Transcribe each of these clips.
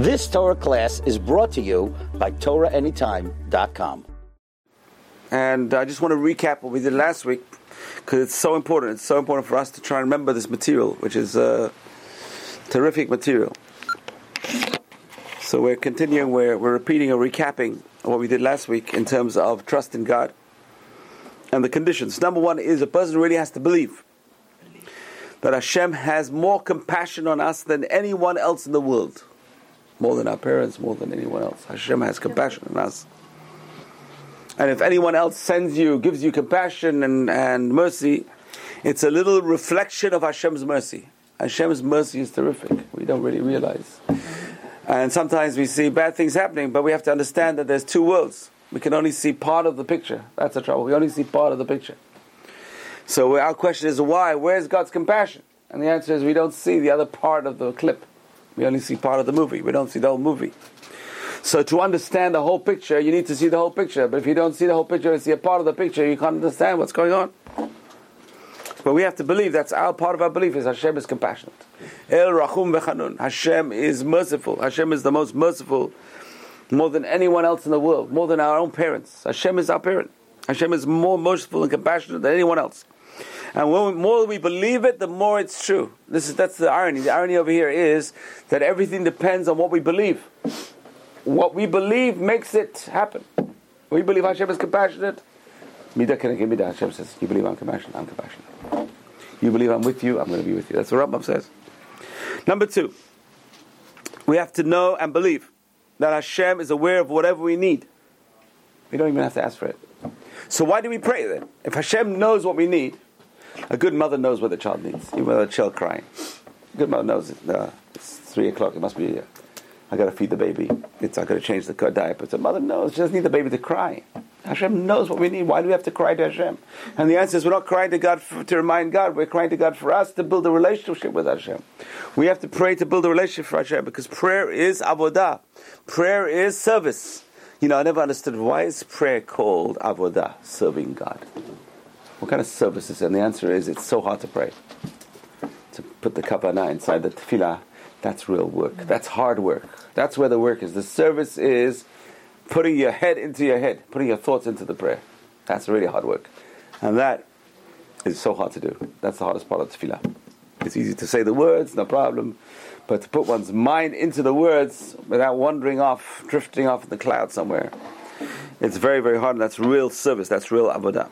This Torah class is brought to you by TorahAnytime.com. And I just want to recap what we did last week because it's so important. It's so important for us to try and remember this material, which is uh, terrific material. So we're continuing, we're, we're repeating or recapping what we did last week in terms of trust in God and the conditions. Number one is a person really has to believe that Hashem has more compassion on us than anyone else in the world. More than our parents, more than anyone else. Hashem has compassion on us. And if anyone else sends you, gives you compassion and, and mercy, it's a little reflection of Hashem's mercy. Hashem's mercy is terrific. We don't really realize. And sometimes we see bad things happening, but we have to understand that there's two worlds. We can only see part of the picture. That's the trouble. We only see part of the picture. So our question is why? Where's God's compassion? And the answer is we don't see the other part of the clip. We only see part of the movie. We don't see the whole movie. So to understand the whole picture, you need to see the whole picture. But if you don't see the whole picture and see a part of the picture, you can't understand what's going on. But we have to believe that's our part of our belief is Hashem is compassionate. El Rachum Vechanun. Hashem is merciful. Hashem is the most merciful, more than anyone else in the world, more than our own parents. Hashem is our parent. Hashem is more merciful and compassionate than anyone else. And when we, more we believe it, the more it's true. This is that's the irony. The irony over here is that everything depends on what we believe. What we believe makes it happen. We believe Hashem is compassionate. Keneged midah. Hashem says, "You believe I'm compassionate. I'm compassionate. You believe I'm with you. I'm going to be with you." That's what Rambam says. Number two, we have to know and believe that Hashem is aware of whatever we need. We don't even have to ask for it. So why do we pray then? If Hashem knows what we need, a good mother knows what the child needs, even with a child crying. A good mother knows it. Uh, it's three o'clock. It must be. Uh, I got to feed the baby. It's I got to change the diaper. The mother knows. She doesn't need the baby to cry. Hashem knows what we need. Why do we have to cry to Hashem? And the answer is we're not crying to God for, to remind God. We're crying to God for us to build a relationship with Hashem. We have to pray to build a relationship for Hashem because prayer is avodah. Prayer is service. You know, I never understood why is prayer called avodah, serving God. What kind of service is it? And the answer is it's so hard to pray. To put the kavanah inside the tefillah, that's real work. That's hard work. That's where the work is. The service is putting your head into your head, putting your thoughts into the prayer. That's really hard work. And that is so hard to do. That's the hardest part of tefillah. It's easy to say the words, no problem. But to put one's mind into the words without wandering off, drifting off in the cloud somewhere, it's very, very hard. And that's real service. That's real avodah.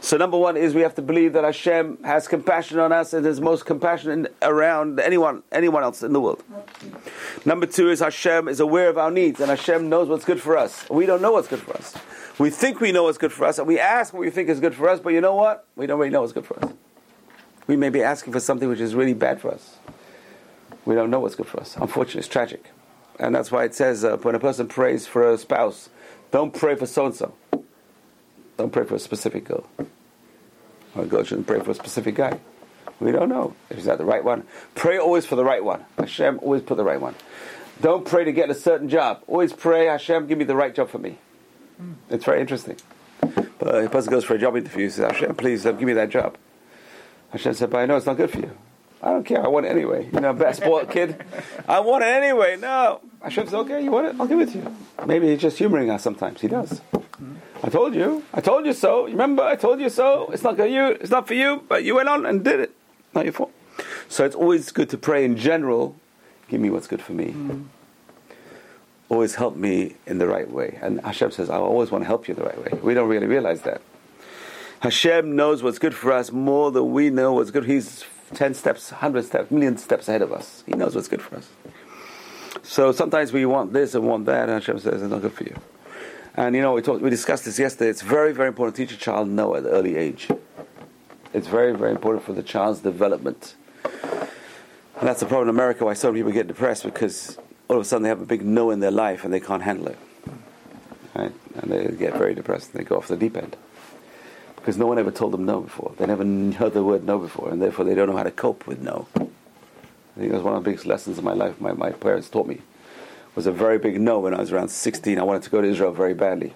So number one is we have to believe that Hashem has compassion on us and is most compassionate around anyone, anyone else in the world. Number two is Hashem is aware of our needs and Hashem knows what's good for us. We don't know what's good for us. We think we know what's good for us and we ask what we think is good for us, but you know what? We don't really know what's good for us. We may be asking for something which is really bad for us. We don't know what's good for us. Unfortunately, it's tragic. And that's why it says uh, when a person prays for a spouse, don't pray for so and so. Don't pray for a specific girl. Or a girl shouldn't pray for a specific guy. We don't know if that the right one. Pray always for the right one. Hashem, always put the right one. Don't pray to get a certain job. Always pray, Hashem, give me the right job for me. It's very interesting. But a person goes for a job interview, He says, Hashem, please uh, give me that job. Hashem said, but I know it's not good for you. I don't care. I want it anyway. You know, best sport kid. I want it anyway. No. Hashem says, okay, you want it? I'll give it to you. Maybe he's just humoring us sometimes. He does. I told you. I told you so. Remember, I told you so. It's not for you. It's not for you. But you went on and did it. Not your fault. So it's always good to pray in general. Give me what's good for me. Mm. Always help me in the right way. And Hashem says, I always want to help you in the right way. We don't really realize that. Hashem knows what's good for us more than we know what's good. He's 10 steps, 100 steps, million steps ahead of us. He knows what's good for us. So sometimes we want this and want that, and Hashem says, it's not good for you. And you know, we talked, we discussed this yesterday. It's very, very important to teach a child know at an early age. It's very, very important for the child's development. And that's the problem in America why so many people get depressed because all of a sudden they have a big no in their life and they can't handle it. Right? And they get very depressed and they go off the deep end. Because no one ever told them no before. They never heard the word no before, and therefore they don't know how to cope with no. I think was one of the biggest lessons of my life my, my parents taught me was a very big no when I was around 16. I wanted to go to Israel very badly.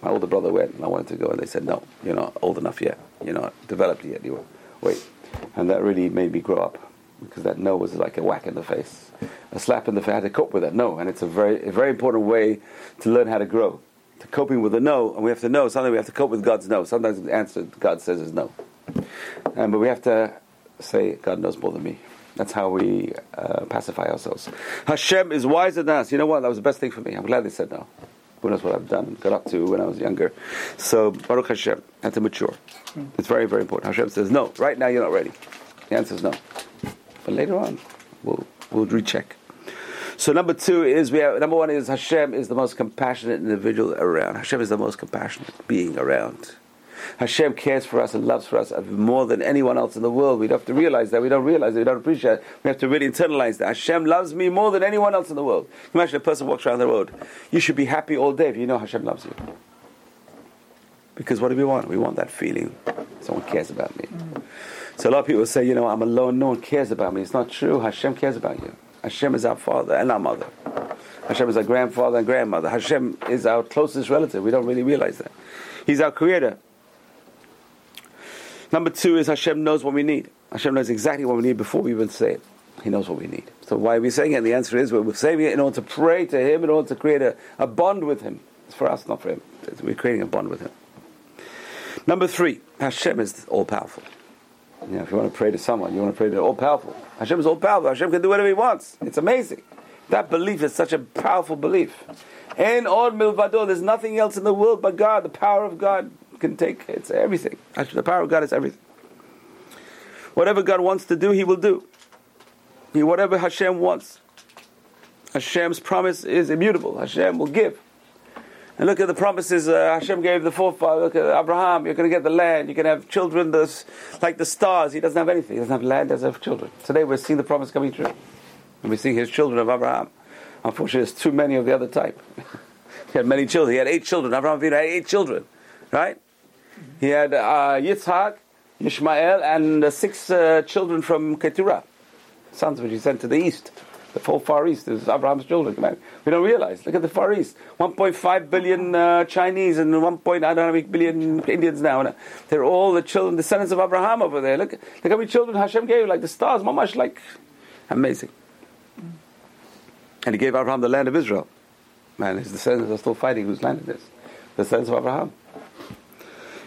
My older brother went, and I wanted to go, and they said, no, you're not old enough yet. You're not developed yet. You wait. And that really made me grow up. because that no was like a whack in the face, a slap in the face. I had to cope with that no, and it's a very, a very important way to learn how to grow. To coping with a no, and we have to know sometimes we have to cope with God's no. Sometimes the answer God says is no, um, but we have to say God knows more than me. That's how we uh, pacify ourselves. Hashem is wiser than us. You know what? That was the best thing for me. I'm glad they said no. Who knows what I've done, got up to when I was younger. So, Baruch Hashem, had to mature. It's very, very important. Hashem says, no, right now you're not ready. The answer is no. But later on, we'll, we'll recheck. So number two is we have number one is Hashem is the most compassionate individual around. Hashem is the most compassionate being around. Hashem cares for us and loves for us more than anyone else in the world. We have to realize that. We don't realize it. We don't appreciate it. We have to really internalize that. Hashem loves me more than anyone else in the world. Imagine a person walks around the road. You should be happy all day if you know Hashem loves you. Because what do we want? We want that feeling. Someone cares about me. Mm. So a lot of people say, you know, I'm alone. No one cares about me. It's not true. Hashem cares about you. Hashem is our father and our mother. Hashem is our grandfather and grandmother. Hashem is our closest relative. We don't really realize that. He's our creator. Number two is Hashem knows what we need. Hashem knows exactly what we need before we even say it. He knows what we need. So why are we saying it? And the answer is we're saying it in order to pray to Him, in order to create a, a bond with Him. It's for us, not for Him. We're creating a bond with Him. Number three, Hashem is all powerful. You know, if you want to pray to someone, you want to pray to all powerful. Hashem is all powerful. Hashem can do whatever He wants. It's amazing. That belief is such a powerful belief. And all milvado, there's nothing else in the world but God. The power of God can take it's everything. The power of God is everything. Whatever God wants to do, He will do. He, whatever Hashem wants. Hashem's promise is immutable. Hashem will give. And look at the promises uh, Hashem gave the forefather. Look at Abraham. You're going to get the land. You can have children this, like the stars. He doesn't have anything. He doesn't have land. He doesn't have children. Today we're seeing the promise coming true. And we're seeing his children of Abraham. Unfortunately, there's too many of the other type. he had many children. He had eight children. Abraham had eight children. Right? He had uh, Yitzhak, Ishmael, and six uh, children from Keturah, sons which he sent to the east. The whole Far East is Abraham's children. Man. We don't realize. Look at the Far East. 1.5 billion uh, Chinese and 1. Point, I don't know billion Indians now. They're all the children, descendants of Abraham over there. Look, look how many children Hashem gave, like the stars, much like amazing. And he gave Abraham the land of Israel. Man, his descendants are still fighting whose land it is. The descendants of Abraham.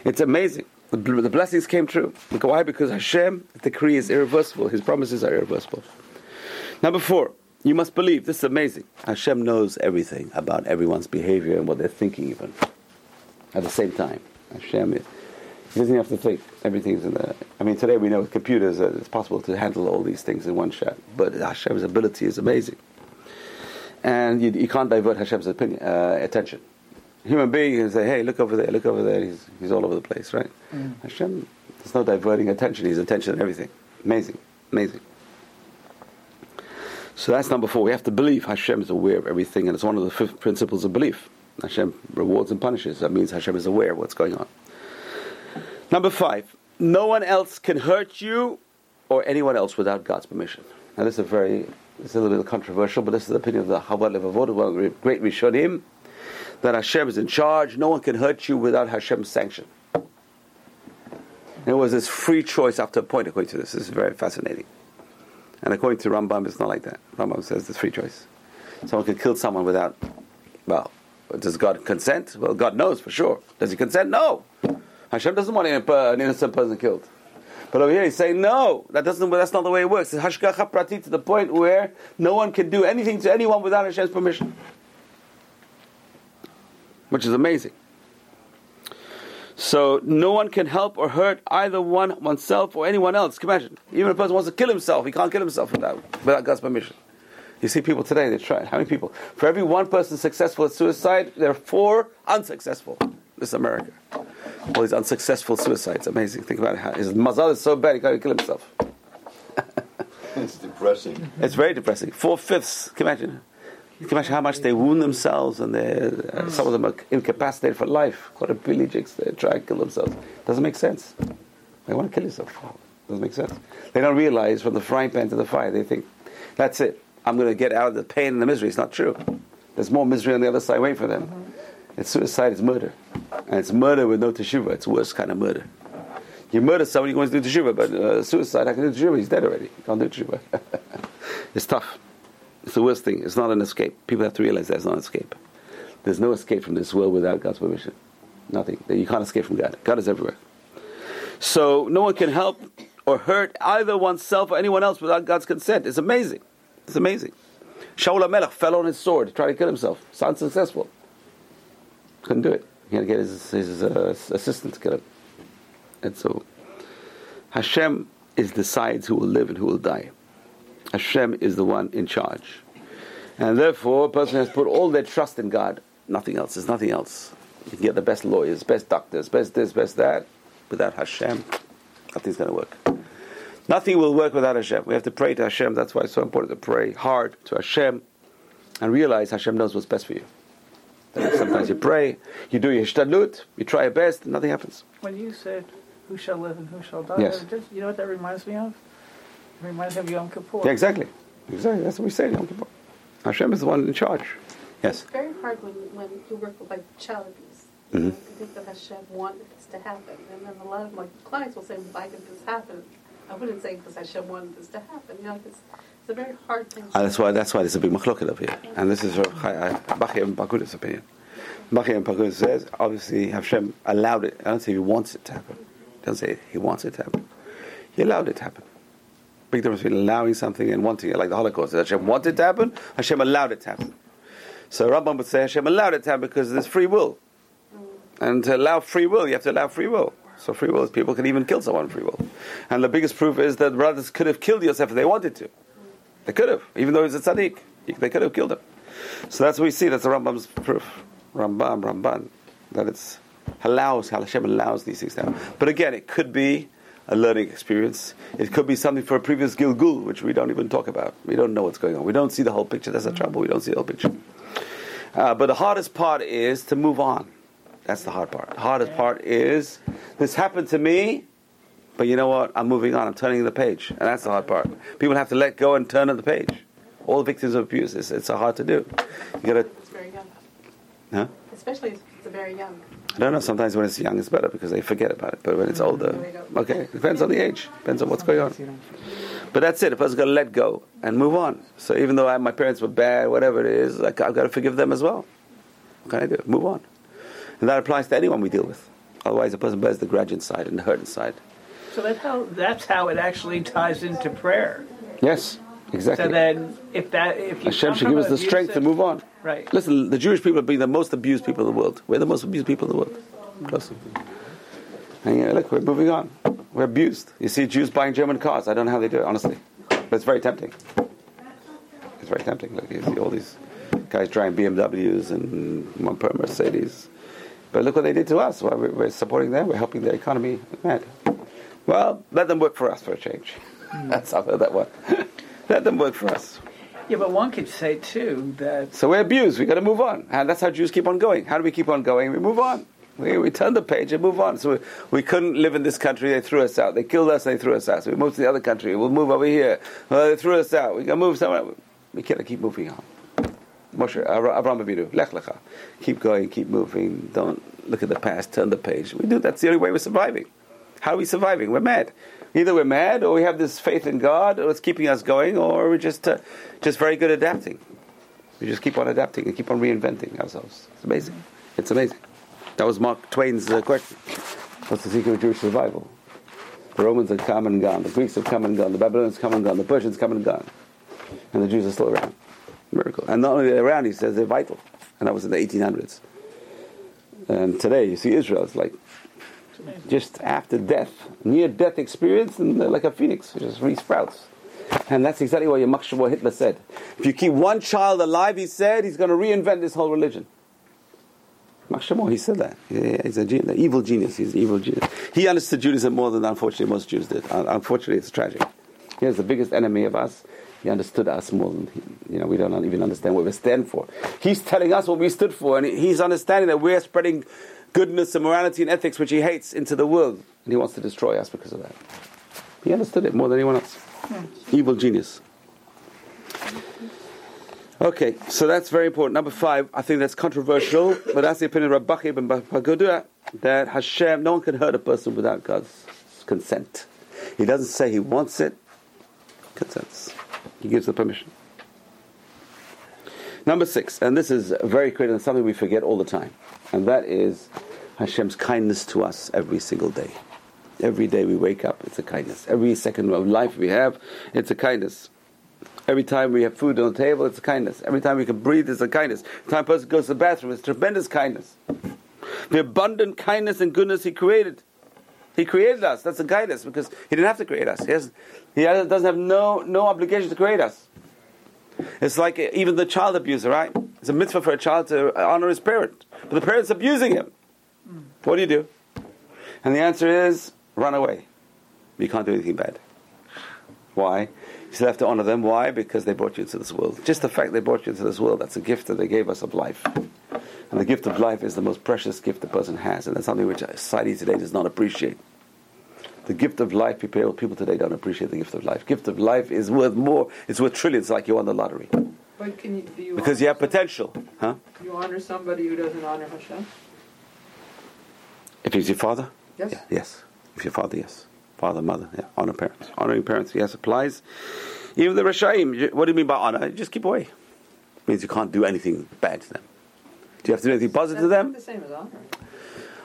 It's amazing. The, the blessings came true. Why? Because Hashem, the decree is irreversible. His promises are irreversible. Number four, you must believe. This is amazing. Hashem knows everything about everyone's behavior and what they're thinking, even at the same time. Hashem, he doesn't have to think. Everything's in the. I mean, today we know with computers that it's possible to handle all these things in one shot. But Hashem's ability is amazing, and you, you can't divert Hashem's opinion, uh, attention. Human being can say, "Hey, look over there, look over there." He's he's all over the place, right? Mm. Hashem, there's no diverting attention. He's attention and everything. Amazing, amazing. So that's number four. We have to believe Hashem is aware of everything, and it's one of the fifth principles of belief. Hashem rewards and punishes. That means Hashem is aware of what's going on. Number five, no one else can hurt you or anyone else without God's permission. Now, this is a very, this is a little bit controversial, but this is the opinion of the Chovot Levavot, one of the great Rishonim, that Hashem is in charge. No one can hurt you without Hashem's sanction. There was this free choice after a point, according to this. This is very fascinating. And according to Rambam, it's not like that. Rambam says there's free choice. Someone can kill someone without, well, does God consent? Well, God knows for sure. Does He consent? No. Hashem doesn't want an innocent person killed. But over here he's saying no, that doesn't. That's not the way it works. It's hashgacha prati to the point where no one can do anything to anyone without Hashem's permission, which is amazing. So no one can help or hurt either one oneself or anyone else. Can imagine? Even if a person wants to kill himself, he can't kill himself without, without God's permission. You see people today, they try. How many people? For every one person successful at suicide, there are four unsuccessful. This is America. All these unsuccessful suicides. Amazing. Think about it. How, his mazal is so bad, he can't kill himself. it's depressing. It's very depressing. Four fifths. Can imagine? You can imagine how much they wound themselves, and uh, some of them are incapacitated for life. Quadriplegics, they try to kill themselves. Doesn't make sense. They want to kill yourself. Doesn't make sense. They don't realize from the frying pan to the fire. They think, that's it. I'm going to get out of the pain and the misery. It's not true. There's more misery on the other side waiting for them. It's suicide. It's murder, and it's murder with no teshuva. It's worst kind of murder. You murder somebody, you want to do teshuva, but uh, suicide, I can do teshuva, he's dead already. Can't do teshuva. it's tough. It's the worst thing. It's not an escape. People have to realize that's not an escape. There's no escape from this world without God's permission. Nothing. You can't escape from God. God is everywhere. So no one can help or hurt either oneself or anyone else without God's consent. It's amazing. It's amazing. Shaul HaMelech fell on his sword to try to kill himself. It's unsuccessful. Couldn't do it. He had to get his, his uh, assistant to kill him. And so Hashem is decides who will live and who will die. Hashem is the one in charge. And therefore, a person has put all their trust in God. Nothing else. There's nothing else. You can get the best lawyers, best doctors, best this, best that. Without Hashem, nothing's going to work. Nothing will work without Hashem. We have to pray to Hashem. That's why it's so important to pray hard to Hashem and realize Hashem knows what's best for you. Sometimes you pray, you do your shtadlut, you try your best, and nothing happens. When you said, "Who shall live and who shall die," Yes. you know what that reminds me of? It reminds me of Yom Kippur. Yeah, exactly. Exactly. That's what we say in Yom Kippur. Hashem is the one in charge. Yes. It's very hard when, when you work with like child abuse. Mhm. You think that Hashem wanted this to happen. And then a lot of my clients will say, why did this happen? I wouldn't say because Hashem wanted this to happen. You know, it's, it's a very hard thing. Uh, that's why. That's why there's a big machloket up here, and this is Rav Chai- uh, and Pakuda's opinion. Bachya and Pakuda's says, obviously Hashem allowed it. I don't say he wants it to happen. He doesn't say he wants it to happen. He allowed it to happen. Big difference between allowing something and wanting it, like the Holocaust. Hashem wanted it to happen. Hashem allowed it to happen. So Rambam would say Hashem allowed it to happen because there's free will, and to allow free will, you have to allow free will. So free will is people can even kill someone free will. And the biggest proof is that brothers could have killed Yosef if they wanted to. They could have, even though he's a tzaddik. They could have killed him. So that's what we see. That's the Rambam's proof. Rambam, Ramban, that it's allows Hashem allows these things to happen. But again, it could be a learning experience. It could be something for a previous Gilgul, which we don't even talk about. We don't know what's going on. We don't see the whole picture. That's the trouble. We don't see the whole picture. Uh, but the hardest part is to move on. That's the hard part. The hardest part is this happened to me, but you know what? I'm moving on. I'm turning the page, and that's the hard part. People have to let go and turn on the page. All victims of abuse, it's, it's hard to do. You gotta, It's very young. huh? Especially if it's very young. I don't know. Sometimes when it's young, it's better because they forget about it. But when it's older, okay, depends on the age, depends on what's going on. But that's it. A person's got to let go and move on. So even though I, my parents were bad, whatever it is, like I've got to forgive them as well. What can I do? Move on. And that applies to anyone we deal with. Otherwise, a person bears the grudge inside and the hurt inside. So that's how that's how it actually ties into prayer. Yes, exactly. So then, if that if you Hashem should give us the strength to move on. Right. Listen, the Jewish people are being the most abused people in the world. We're the most abused people in the world. Close. And yeah, look, we're moving on. We're abused. You see Jews buying German cars. I don't know how they do it, honestly. But it's very tempting. It's very tempting. Look, you see all these guys driving BMWs and one per Mercedes. But look what they did to us. Well, we're supporting them. We're helping their economy. Mad. Well, let them work for us for a change. Hmm. That's how that one. let them work for us. Yeah, but one could say too that So we're abused. We've got to move on. And that's how Jews keep on going. How do we keep on going? We move on. We, we turn the page and move on. So we, we couldn't live in this country. They threw us out. They killed us. They threw us out. So we moved to the other country. We'll move over here. Well, they threw us out. We got to move somewhere. We can't keep moving on. Moshe, Avra- Avraham Avinu, Lech Lecha. Keep going, keep moving. Don't look at the past, turn the page. We do. That's the only way we're surviving. How are we surviving? We're mad. Either we're mad, or we have this faith in God, or it's keeping us going, or we're just uh, just very good adapting. We just keep on adapting and keep on reinventing ourselves. It's amazing. It's amazing. That was Mark Twain's uh, question. What's the secret of Jewish survival? The Romans have come and gone. The Greeks have come and gone. The Babylonians have come and gone. The Persians have come and gone. And the Jews are still around. Miracle. And not only they're around, he says they're vital. And that was in the 1800s. And today, you see Israel, it's like just after death, near death experience, and uh, like a phoenix, it just resprouts. And that's exactly what Shmuel Hitler said. If you keep one child alive, he said, he's going to reinvent this whole religion. Shmuel, he said that. He's a genius, an evil genius. He's an evil genius. He understood Judaism more than, unfortunately, most Jews did. Un- Unfortunately, it's tragic. He is the biggest enemy of us. He understood us more than, he, you know, we don't even understand what we stand for. He's telling us what we stood for, and he's understanding that we're spreading goodness and morality and ethics, which he hates, into the world. And he wants to destroy us because of that. He understood it more than anyone else. Hmm. Evil genius. Okay, so that's very important. Number five, I think that's controversial, but that's the opinion of Rabbi ben Pakuda, that Hashem, no one can hurt a person without God's consent. He doesn't say he wants it, consents. He gives the permission. Number six, and this is very critical and something we forget all the time, and that is Hashem's kindness to us every single day. Every day we wake up, it's a kindness. Every second of life we have, it's a kindness. Every time we have food on the table, it's a kindness. Every time we can breathe, it's a kindness. Every time a person goes to the bathroom, it's tremendous kindness. The abundant kindness and goodness He created. He created us. That's a kindness because He didn't have to create us. He, has, he doesn't have no, no obligation to create us. It's like even the child abuser, right? It's a mitzvah for a child to honor his parent. But the parent's abusing him. What do you do? And the answer is run away. You can't do anything bad. Why? You still have to honor them. Why? Because they brought you into this world. Just the fact they brought you into this world, that's a gift that they gave us of life. And the gift of life is the most precious gift a person has. And that's something which society today does not appreciate. The gift of life, people, people today don't appreciate the gift of life. Gift of life is worth more, it's worth trillions like you won the lottery. But can you, do you Because you have potential. Huh? You honor somebody who doesn't honor Hashem? If he's your father? Yes. Yeah, yes. If your father, yes. Father, mother, yeah. Honor parents. Honoring parents, yes, applies. Even the Rashaim, what do you mean by honor? Just keep away. It means you can't do anything bad to them. Do you have to do anything positive to them? the same as honor.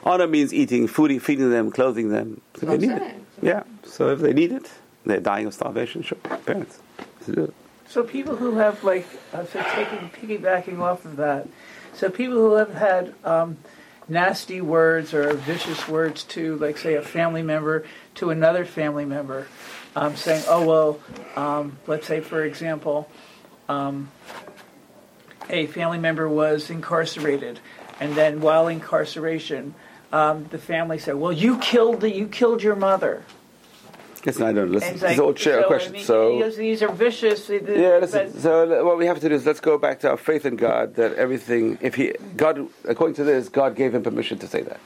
Honor means eating, food, feeding them, clothing them. They need I'm it. saying. Yeah. So if they need it, they're dying of starvation, sure. Parents. So people who have like, uh, so taking piggybacking off of that, so people who have had um, nasty words or vicious words to, like, say, a family member to another family member, um, saying, "Oh well," um, let's say, for example, um, a family member was incarcerated, and then while incarceration, um, the family said, "Well, you killed the, you killed your mother." Listen, I don't listen. It's all so, I question. mean, So these- are vicious. Yeah, listen. So what we have to do is let's go back to our faith in God. That everything, if he, God, according to this, God gave him permission to say that.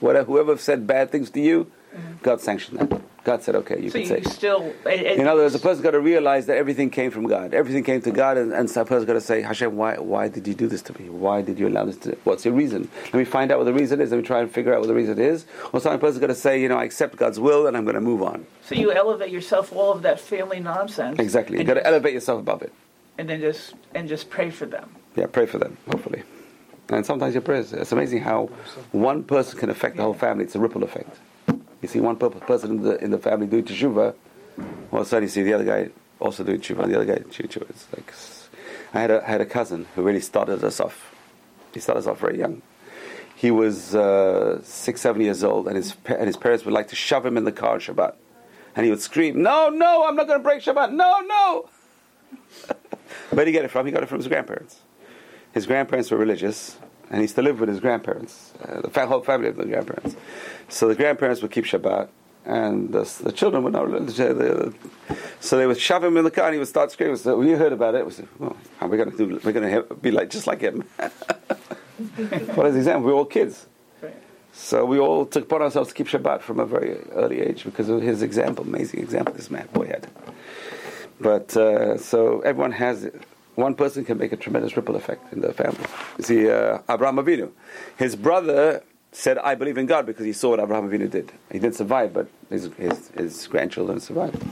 Whatever, whoever said bad things to you, mm-hmm. God sanctioned that. God said, okay, you So can say. So you still, and, and In other words, the person's got to realize that everything came from God. Everything came to God, and, and the person's got to say, Hashem, why, why did you do this to me? Why did you allow this to What's your reason? Let me find out what the reason is. Let me try and figure out what the reason is. Or some person's got to say, you know, I accept God's will, and I'm going to move on. so you elevate yourself all of that family nonsense. Exactly. You've got to elevate yourself above it. and then just and just pray for them. Yeah, pray for them, hopefully. And sometimes your prayers, it's amazing how one person can affect the whole family. It's a ripple effect. You see one person in the, in the family doing teshuva, all of a sudden you see the other guy also doing teshuva, the other guy doing teshuva. It's like, I had a, had a cousin who really started us off. He started us off very young. He was uh, six, seven years old, and his, and his parents would like to shove him in the car on Shabbat. And he would scream, No, no, I'm not going to break Shabbat. No, no. Where did he get it from? He got it from his grandparents. His grandparents were religious, and he used to live with his grandparents. Uh, the whole family of the grandparents. So the grandparents would keep Shabbat, and the, the children would not. The- So they would shove him in the car, and he would start screaming. So when you heard about it, we said, well, "How are we going to do? We're going to be like just like him." For his example, we we're all kids. So we all took upon ourselves to keep Shabbat from a very early age because of his example, amazing example this man boy had. But uh, so everyone has one person can make a tremendous ripple effect in the family. You see, uh, Abraham Avinu, his brother said, "I believe in God" because he saw what Abraham Avinu did. He didn't survive, but his, his, his grandchildren survived.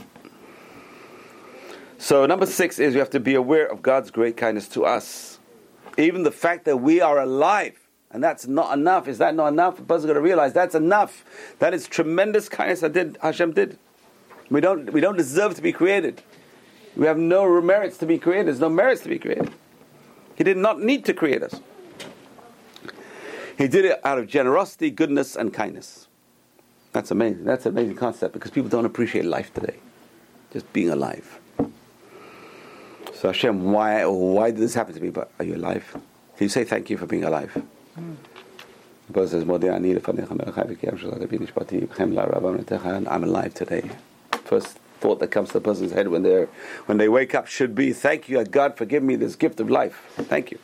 So number six is we have to be aware of God's great kindness to us. Even the fact that we are alive, and that's not enough. Is that not enough? The person's got to realize that's enough. That is tremendous kindness that did Hashem did. We don't we don't deserve to be created. We have no merits to be created. There's no merits to be created. He did not need to create us. He did it out of generosity, goodness, and kindness. That's amazing. That's an amazing concept because people don't appreciate life today. Just being alive. So Hashem, why why did this happen to me? But are you alive? Can you say thank you for being alive? The Prophet says, "Modi ani lefanecha melechai v'kiyam shalach levi nishpati v'chem la'aravam I'm alive today. First thought that comes to the person's head when they when they wake up should be, "Thank you, God, for giving me this gift of life. Thank you."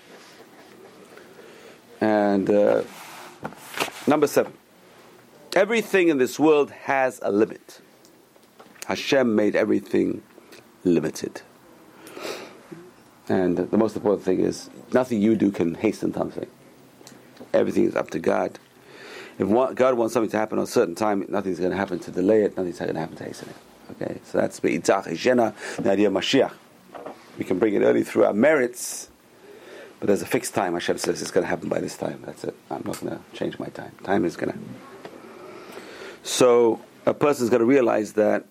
And uh, number seven, everything in this world has a limit. Hashem made everything limited. And the most important thing is nothing you do can hasten something. Everything is up to God. If God wants something to happen on a certain time, nothing's going to happen to delay it, nothing's going to happen to hasten it. Okay, so that's B'itah Achishena, the idea of Mashiach. We can bring it early through our merits, but there's a fixed time. Hashem says it's going to happen by this time. That's it. I'm not going to change my time. Time is going to. So a person's going to realize that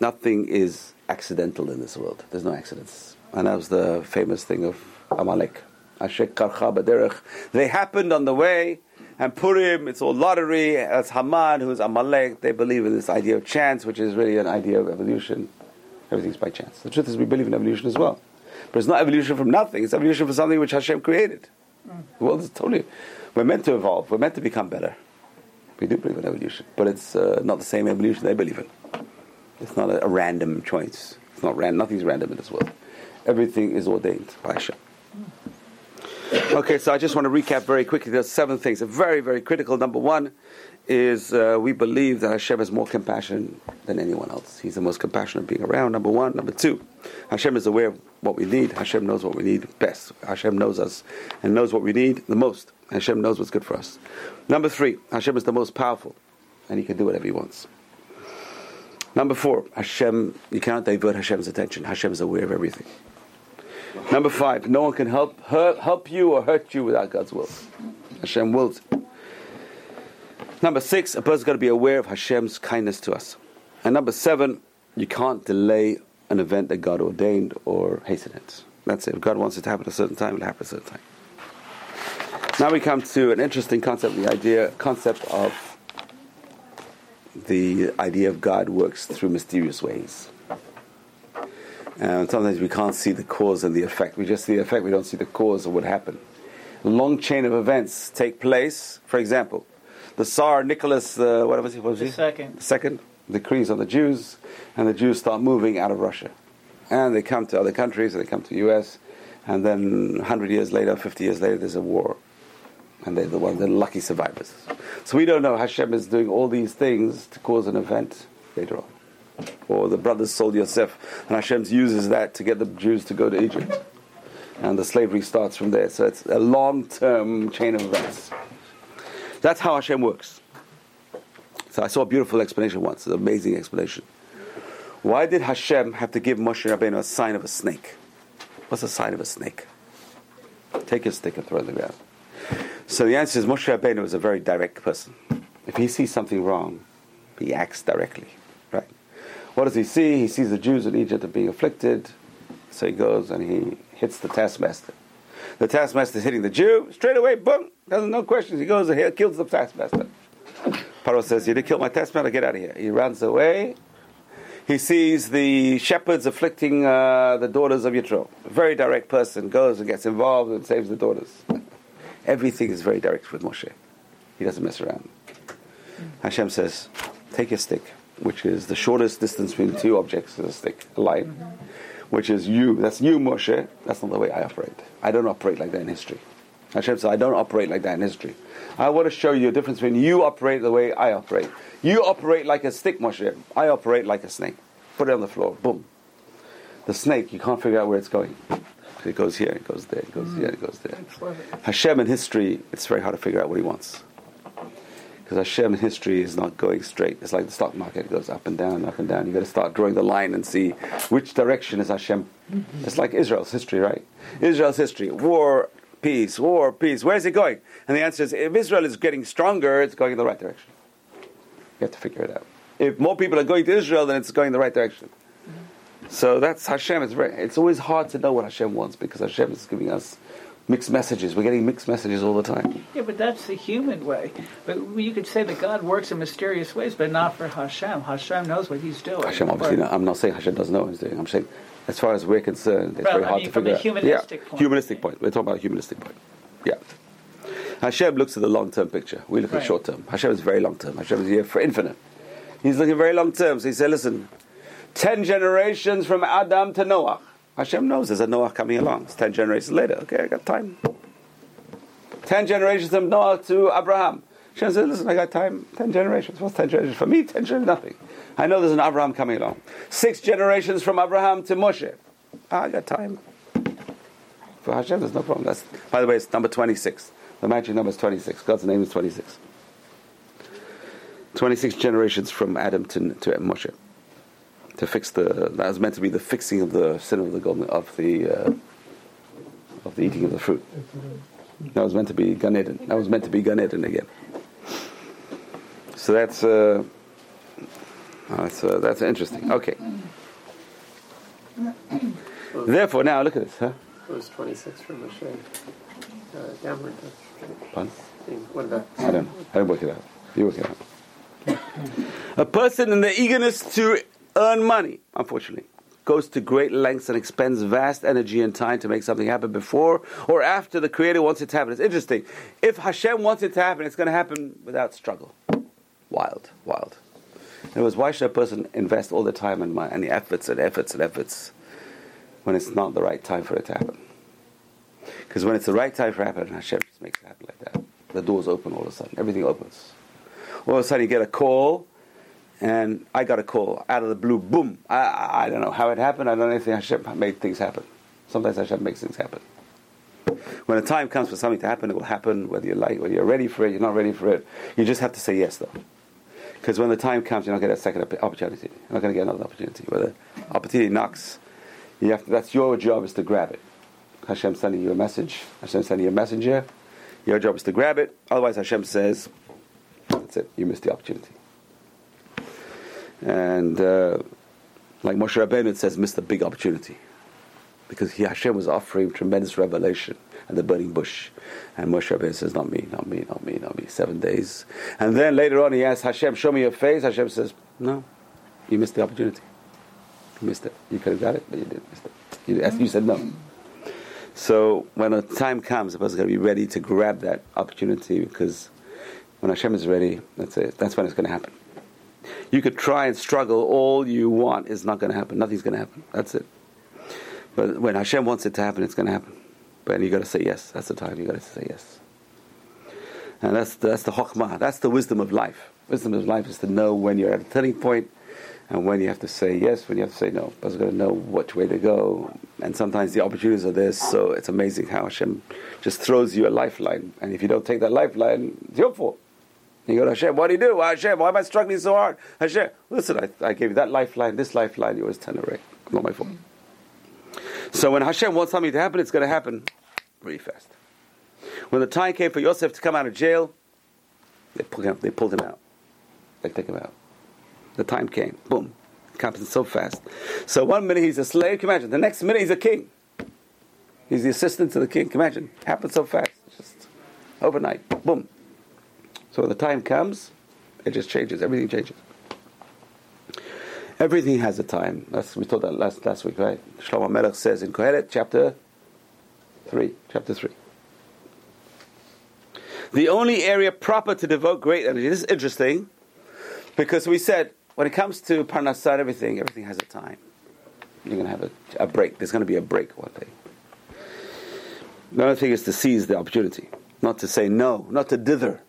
nothing is accidental in this world. There's no accidents. And that was the famous thing of Amalek. They happened on the way, and Purim, it's all lottery. That's Haman, who's Amalek. They believe in this idea of chance, which is really an idea of evolution. Everything's by chance. The truth is, we believe in evolution as well. But it's not evolution from nothing, it's evolution from something which Hashem created. The world is totally. We're meant to evolve, we're meant to become better. We do believe in evolution, but it's uh, not the same evolution they believe in. It's not a, a random choice. It's not random. Nothing's random in this world. Everything is ordained by Hashem. Okay, so I just want to recap very quickly. There's seven things. Very, very critical. Number one is uh, we believe that Hashem has more compassion than anyone else. He's the most compassionate being around. Number one. Number two, Hashem is aware of what we need. Hashem knows what we need best. Hashem knows us and knows what we need the most. Hashem knows what's good for us. Number three, Hashem is the most powerful, and He can do whatever He wants. Number four, Hashem, you cannot divert Hashem's attention. Hashem is aware of everything. Number five, no one can help hurt, help you or hurt you without God's will. Hashem wills. Number six, a person's got to be aware of Hashem's kindness to us. And number seven, you can't delay an event that God ordained or hasten it. That's it. If God wants it to happen at a certain time, it'll happen at a certain time. Now we come to an interesting concept, the idea concept of the idea of God works through mysterious ways. And sometimes we can't see the cause and the effect. We just see the effect, we don't see the cause of what happened. A long chain of events take place. For example, the Tsar Nicholas, uh, what was he? What was The he? second. The second decrees on the Jews, and the Jews start moving out of Russia. And they come to other countries, and they come to the US, and then 100 years later, 50 years later, there's a war. And they're the ones, they're lucky survivors. So we don't know Hashem is doing all these things to cause an event later on. Or the brothers sold Yosef, and Hashem uses that to get the Jews to go to Egypt. And the slavery starts from there. So it's a long term chain of events. That's how Hashem works. So I saw a beautiful explanation once, an amazing explanation. Why did Hashem have to give Moshe Rabbeinu a sign of a snake? What's the sign of a snake? Take your stick and throw it on the ground. So the answer is Moshe Rabbeinu is a very direct person. If he sees something wrong, he acts directly. What does he see? He sees the Jews in Egypt are being afflicted. So he goes and he hits the taskmaster. The taskmaster is hitting the Jew. Straight away, boom, doesn't no questions. He goes and he kills the taskmaster. Paro says, You didn't kill my taskmaster, get out of here. He runs away. He sees the shepherds afflicting uh, the daughters of Yitro. A very direct person goes and gets involved and saves the daughters. Everything is very direct with Moshe. He doesn't mess around. Hashem says, Take your stick, which is the shortest distance between two objects is a stick, a line, which is you. That's you, Moshe. That's not the way I operate. I don't operate like that in history. Hashem says, I don't operate like that in history. I want to show you a difference between you operate the way I operate. You operate like a stick, Moshe. I operate like a snake. Put it on the floor. Boom. The snake, you can't figure out where it's going. It goes here, it goes there, it goes here, it goes there. Hashem in history, it's very hard to figure out what he wants. Because Hashem history is not going straight. It's like the stock market, it goes up and down, up and down. You've got to start drawing the line and see which direction is Hashem. Mm-hmm. It's like Israel's history, right? Israel's history. War, peace, war, peace. Where's it going? And the answer is if Israel is getting stronger, it's going in the right direction. You have to figure it out. If more people are going to Israel, then it's going in the right direction. Mm-hmm. So that's Hashem. It's very. It's always hard to know what Hashem wants because Hashem is giving us mixed messages. We're getting mixed messages all the time. Yeah, but that's the human way. But you could say that God works in mysterious ways, but not for Hashem. Hashem knows what He's doing. Hashem obviously. Not, I'm not saying Hashem doesn't know what He's doing. I'm saying, as far as we're concerned, it's very I hard mean, to figure out. humanistic yeah, point. humanistic point. We're talking about a humanistic point. Yeah. Hashem looks at the long term picture. We look at Right. short term. Hashem is very long term. Hashem is here for infinite. He's looking very long term. So he said, listen, 10 generations from Adam to Noah. Hashem knows there's a Noah coming along. It's 10 generations later. Okay, I got time. 10 generations from Noah to Abraham. Hashem said, listen, I got time. 10 generations. What's 10 generations? For me, 10 generations, nothing. I know there's an Abraham coming along. Six generations from Abraham to Moshe. Ah, I got time. For Hashem, there's no problem. That's, by the way, it's number 26. The magic number is 26. God's name is 26. 26 generations from Adam to, to Moshe. To fix the, that was meant to be the fixing of the sin of the golden, of the, uh, of the eating of the fruit. That was meant to be Gan Eden. That was meant to be Gan Eden again. So that's, uh, that's, uh, that's interesting. Okay. Therefore, now look at this, huh? It was 26 from Moshe. Uh, downward. Pardon? What about? I don't know. I don't work it out. You work it out. A person in the eagerness to earn money, unfortunately, goes to great lengths and expends vast energy and time to make something happen before or after the Creator wants it to happen. It's interesting. If Hashem wants it to happen, it's going to happen without struggle. Wild, wild. In words, why should a person invest all the time and, money, and the efforts and efforts and efforts when it's not the right time for it to happen? Because when it's the right time for it to happen, Hashem just makes it happen like that. The doors open all of a sudden. Everything opens. All of a sudden you get a call, and I got a call out of the blue. Boom! I, I, don't know how it happened. I don't know anything. Hashem made things happen. Sometimes Hashem makes things happen. When the time comes for something to happen, it will happen. Whether you like, whether you're ready for it, you're not ready for it. You just have to say yes, though. Because when the time comes, you're not going to get a second opportunity. You're not going to get another opportunity. When the opportunity knocks, you have to, that's your job is to grab it. Hashem sending you a message. Hashem sending you a messenger. Your job is to grab it. Otherwise, Hashem says, "That's it. You missed the opportunity." And uh, like Moshe Rabbeinu, it says, "Missed a big opportunity," because he, Hashem was offering tremendous revelation and the burning bush. And Moshe Rabbeinu says, "Not me, not me, not me, not me." Seven days, and then later on, he asks Hashem, "Show me your face." Hashem says, "No, you missed the opportunity. You missed it. You could have got it, but you didn't miss it. You, you said no." So when the time comes, the person's going to be ready to grab that opportunity because when Hashem is ready, that's it. That's when it's going to happen. You could try and struggle all you want, it's not going to happen. Nothing's going to happen. That's it. But when Hashem wants it to happen, it's going to happen. But you got to say yes. That's the time you got to say yes. And that's that's the chokhmah. That's the wisdom of life. Wisdom of life is to know when you're at a turning point and when you have to say yes, when you have to say no. But you got to know which way to go. And sometimes the opportunities are there, so it's amazing how Hashem just throws you a lifeline. And if you don't take that lifeline, it's your fault. You go to Hashem, what do you do? Why, Hashem, why am I struggling so hard? Hashem, listen, I, I gave you that lifeline, this lifeline, you always turn away. Not my fault. So when Hashem wants something to happen, it's going to happen really fast. When the time came for Yosef to come out of jail, they pulled him, they pulled him out. They took him out. The time came. Boom. It happens so fast. So one minute he's a slave, can you imagine? The next minute he's a king. He's the assistant to the king. Can you imagine? It so fast. Just overnight. Boom. So when the time comes, it just changes. Everything changes. Everything has a time. That's we told that last last week, right? Shlomo Melech says in Kohelet, chapter three, chapter three. The only area proper to devote great energy. This is interesting because we said when it comes to parnassah, everything, everything has a time. You're going to have a, a break. There's going to be a break one day. The other thing is to seize the opportunity, not to say no, not to dither.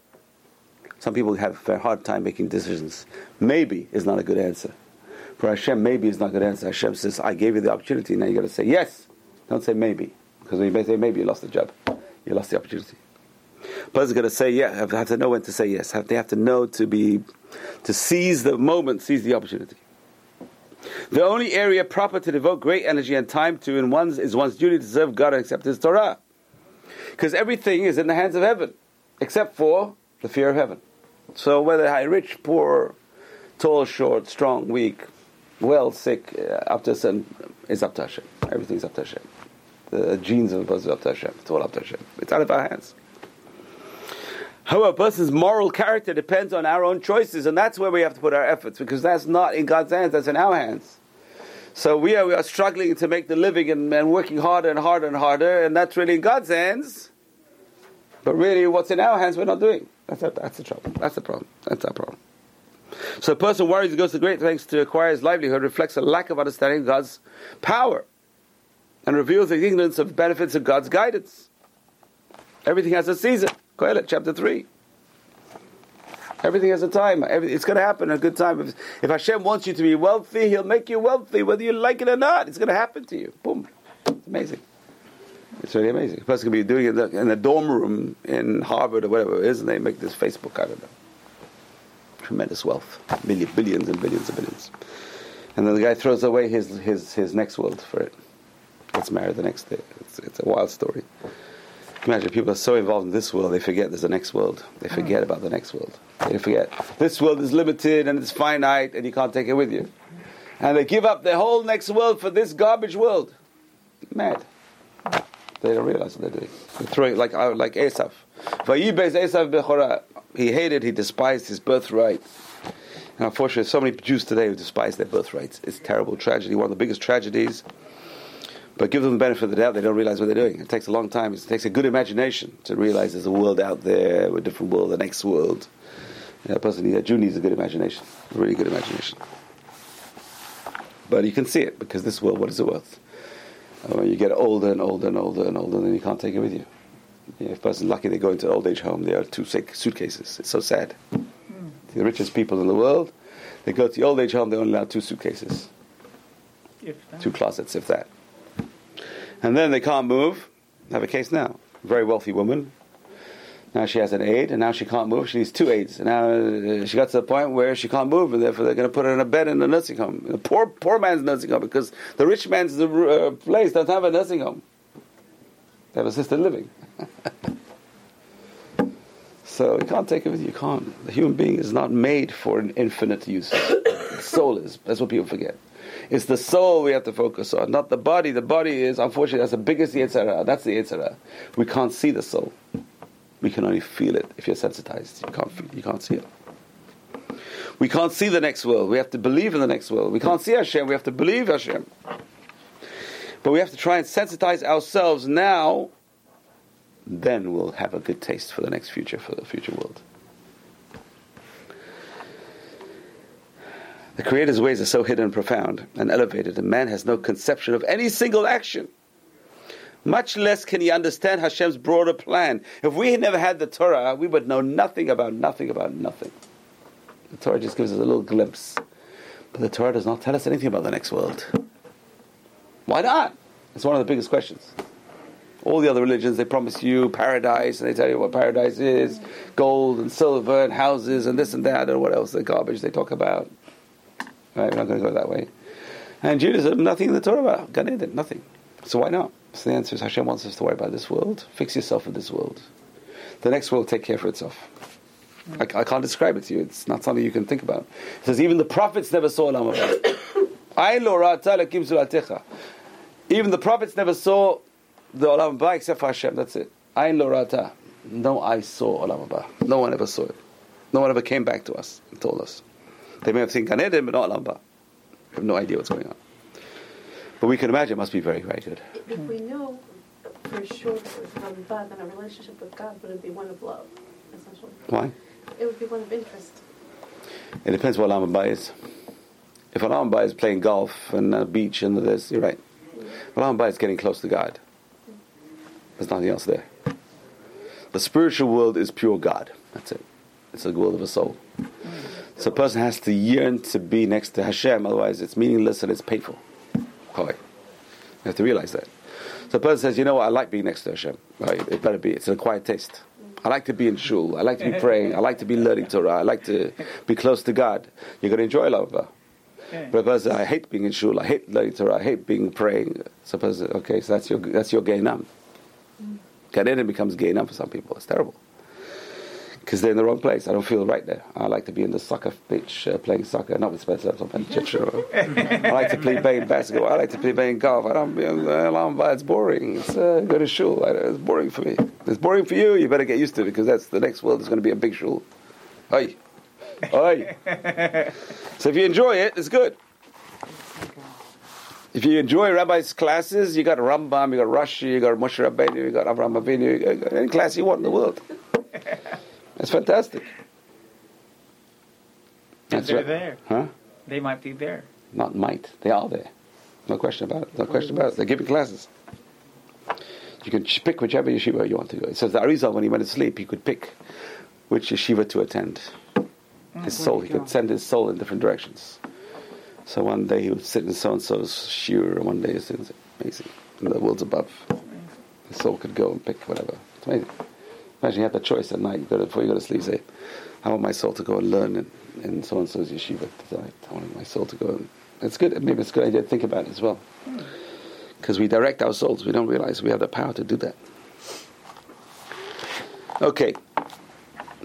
Some people have a hard time making decisions. Maybe is not a good answer. For Hashem, maybe is not a good answer. Hashem says, I gave you the opportunity, now you got to say yes. Don't say maybe. Because when you say maybe, you lost the job. You lost the opportunity. Person's going to say yeah. Have, have to know when to say yes. Have, they have to know to be, to seize the moment, seize the opportunity. The only area proper to devote great energy and time to in one's is one's duty to serve God and accept His Torah. Because everything is in the hands of heaven, except for the fear of heaven. So whether high, rich, poor, tall, short, strong, weak, well, sick, uh, up to certain, is up to Hashem. Everything's up to Hashem. The genes of a person is up to Hashem. It's all up to Hashem. It's out of our hands. However, a person's moral character depends on our own choices, and that's where we have to put our efforts, because that's not in God's hands, that's in our hands. So we are, we are struggling to make the living and, and working harder and harder and harder, and that's really in God's hands. But really, what's in our hands, we're not doing. That's, a, that's the trouble. That's the problem. That's our problem. So a person worries and goes to great lengths to acquire his livelihood reflects a lack of understanding of God's power and reveals the ignorance of benefits of God's guidance. Everything has a season. Kohelet, chapter 3. Everything has a time. It's going to happen at a good time. If, if Hashem wants you to be wealthy, He'll make you wealthy, whether you like it or not. It's going to happen to you. Boom. It's amazing. It's really amazing. A person can be doing it in a dorm room in Harvard or whatever it is, and they make this Facebook. I don't know. tremendous wealth, million, billions and billions and billions. And then the guy throws away his, his, his next world for it. Gets married the next day. It's, it's a wild story. Imagine people are so involved in this world, they forget there's a next world. They mm. forget about the next world. They forget this world is limited and it's finite and you can't take it with you. And they give up their whole next world for this garbage world. Mad. They don't realize what they're doing. They throw it like uh, like Esav. Vayibes Esav bechora. He hated, he despised his birthright. And unfortunately, so many Jews today who despise their birthrights. It's a terrible tragedy, one of the biggest tragedies. But give them the benefit of the doubt, they don't realize what they're doing. It takes a long time. It takes a good imagination to realize there's a world out there, a different world, the next world. Yeah, a person, a Jew needs a good imagination, a really good imagination. But you can see it because this world, what is it worth? When you get older and older and older and older, then you can't take it with you. If a person's lucky, they go into an old age home, they are two sick suitcases. It's so sad. Hmm. The richest people in the world, they go to the old age home, they only allow two suitcases, If that. two closets, if that. And then they can't move. I have a case now. Very wealthy woman. Now she has an aide, and now she can't move. She needs two aides. And now uh, she got to the point where she can't move, and therefore they're going to put her in a bed in a nursing home, a poor poor man's nursing home, because the rich man's uh, place doesn't have a nursing home. They have assisted living. so you can't take it with you. You can't. The human being is not made for an infinite use. the soul is. That's what people forget. It's the soul we have to focus on, not the body. The body is, unfortunately, that's the biggest Yetzer Hara. That's the Yetzer Hara. We can't see the soul. We can only feel it if you're sensitized. You can't, feel, you can't see it. We can't see the next world. We have to believe in the next world. We can't see Hashem. We have to believe Hashem. But we have to try and sensitize ourselves now. Then we'll have a good taste for the next future, for the future world. The Creator's ways are so hidden and profound and elevated, and man has no conception of any single action. Much less can he understand Hashem's broader plan. If we had never had the Torah, we would know nothing about nothing about nothing. The Torah just gives us a little glimpse. But the Torah does not tell us anything about the next world. Why not? It's one of the biggest questions. All the other religions, they promise you paradise, and they tell you what paradise is gold and silver and houses and this and that, and what else, the garbage they talk about. Right, we're not going to go that way. And Judaism, nothing in the Torah about Gan Eden, nothing. So why not? So the answer is Hashem wants us to worry about this world. Fix yourself in this world. The next world will take care for itself. I, I can't describe it to you. It's not something you can think about. It says even the prophets never saw Olam Haba. Even the prophets never saw the Olam Haba except for Hashem. That's it. Ayin lo ra'ata. No eye saw Olam Haba. No one ever saw it. No one ever came back to us and told us. They may have seen Gan Eden, but not Olam Haba. We have no idea what's going on. But we can imagine it must be very, very good. If we knew for sure that it was from God, then our relationship with God wouldn't be one of love, essentially. Why? It would be one of interest. It depends what Haba is. If Haba is playing golf and a beach and this, you're right. Mm-hmm. Olam Haba is getting close to God. Mm-hmm. There's nothing else there. The spiritual world is pure God. That's it. It's the world of a soul. Mm-hmm. So a person has to yearn to be next to Hashem, otherwise it's meaningless and it's painful. Koi. You have to realize that. So a person says, you know what, I like being next to Hashem. Right? It better be. It's an acquired taste. I like to be in shul. I like to be praying. I like to be learning Torah. I like to be close to God. You're going to enjoy. Yeah. But a person, I hate being in shul. I hate learning Torah. I hate being praying. So person, okay, so that's your that's your Gehinnom. Eden becomes Gehinnom for some people. It's terrible because they're in the wrong place. I don't feel right there. I like to be in the soccer pitch uh, playing soccer, not with Spencer. I'm playing. I like to play playing basketball. I like to play playing golf. I don't. Be uh, it's boring. It's uh, go to shul. I, it's boring for me. It's boring for you. You better get used to it because that's the next world is going to be a big shul. Oi, oi. so if you enjoy it, it's good. If you enjoy Rabbi's classes, you got Rambam, you got Rashi, you got Moshe Rabbeinu, you got Avraham Avinu, you got any class you want in the world. That's fantastic. And they're right. there. Huh? They might be there. Not might. They are there. No question about it. No question about it. They're giving classes. You can pick whichever yeshiva you want to go. It says the Arizal, when he went to sleep, he could pick which yeshiva to attend. Mm, his soul, he could send his soul in different directions. So one day he would sit in so and so's shiur, and one day he would sit in amazing. In the worlds above. His soul could go and pick whatever. It's amazing. Imagine you have that choice at night. You go to, before you go to sleep, say, "I want my soul to go and learn in, in so and so's yeshiva tonight. I want my soul to go." And, it's good. Maybe it's a good idea to think about it as well, hmm. because we direct our souls. We don't realize we have the power to do that. Okay,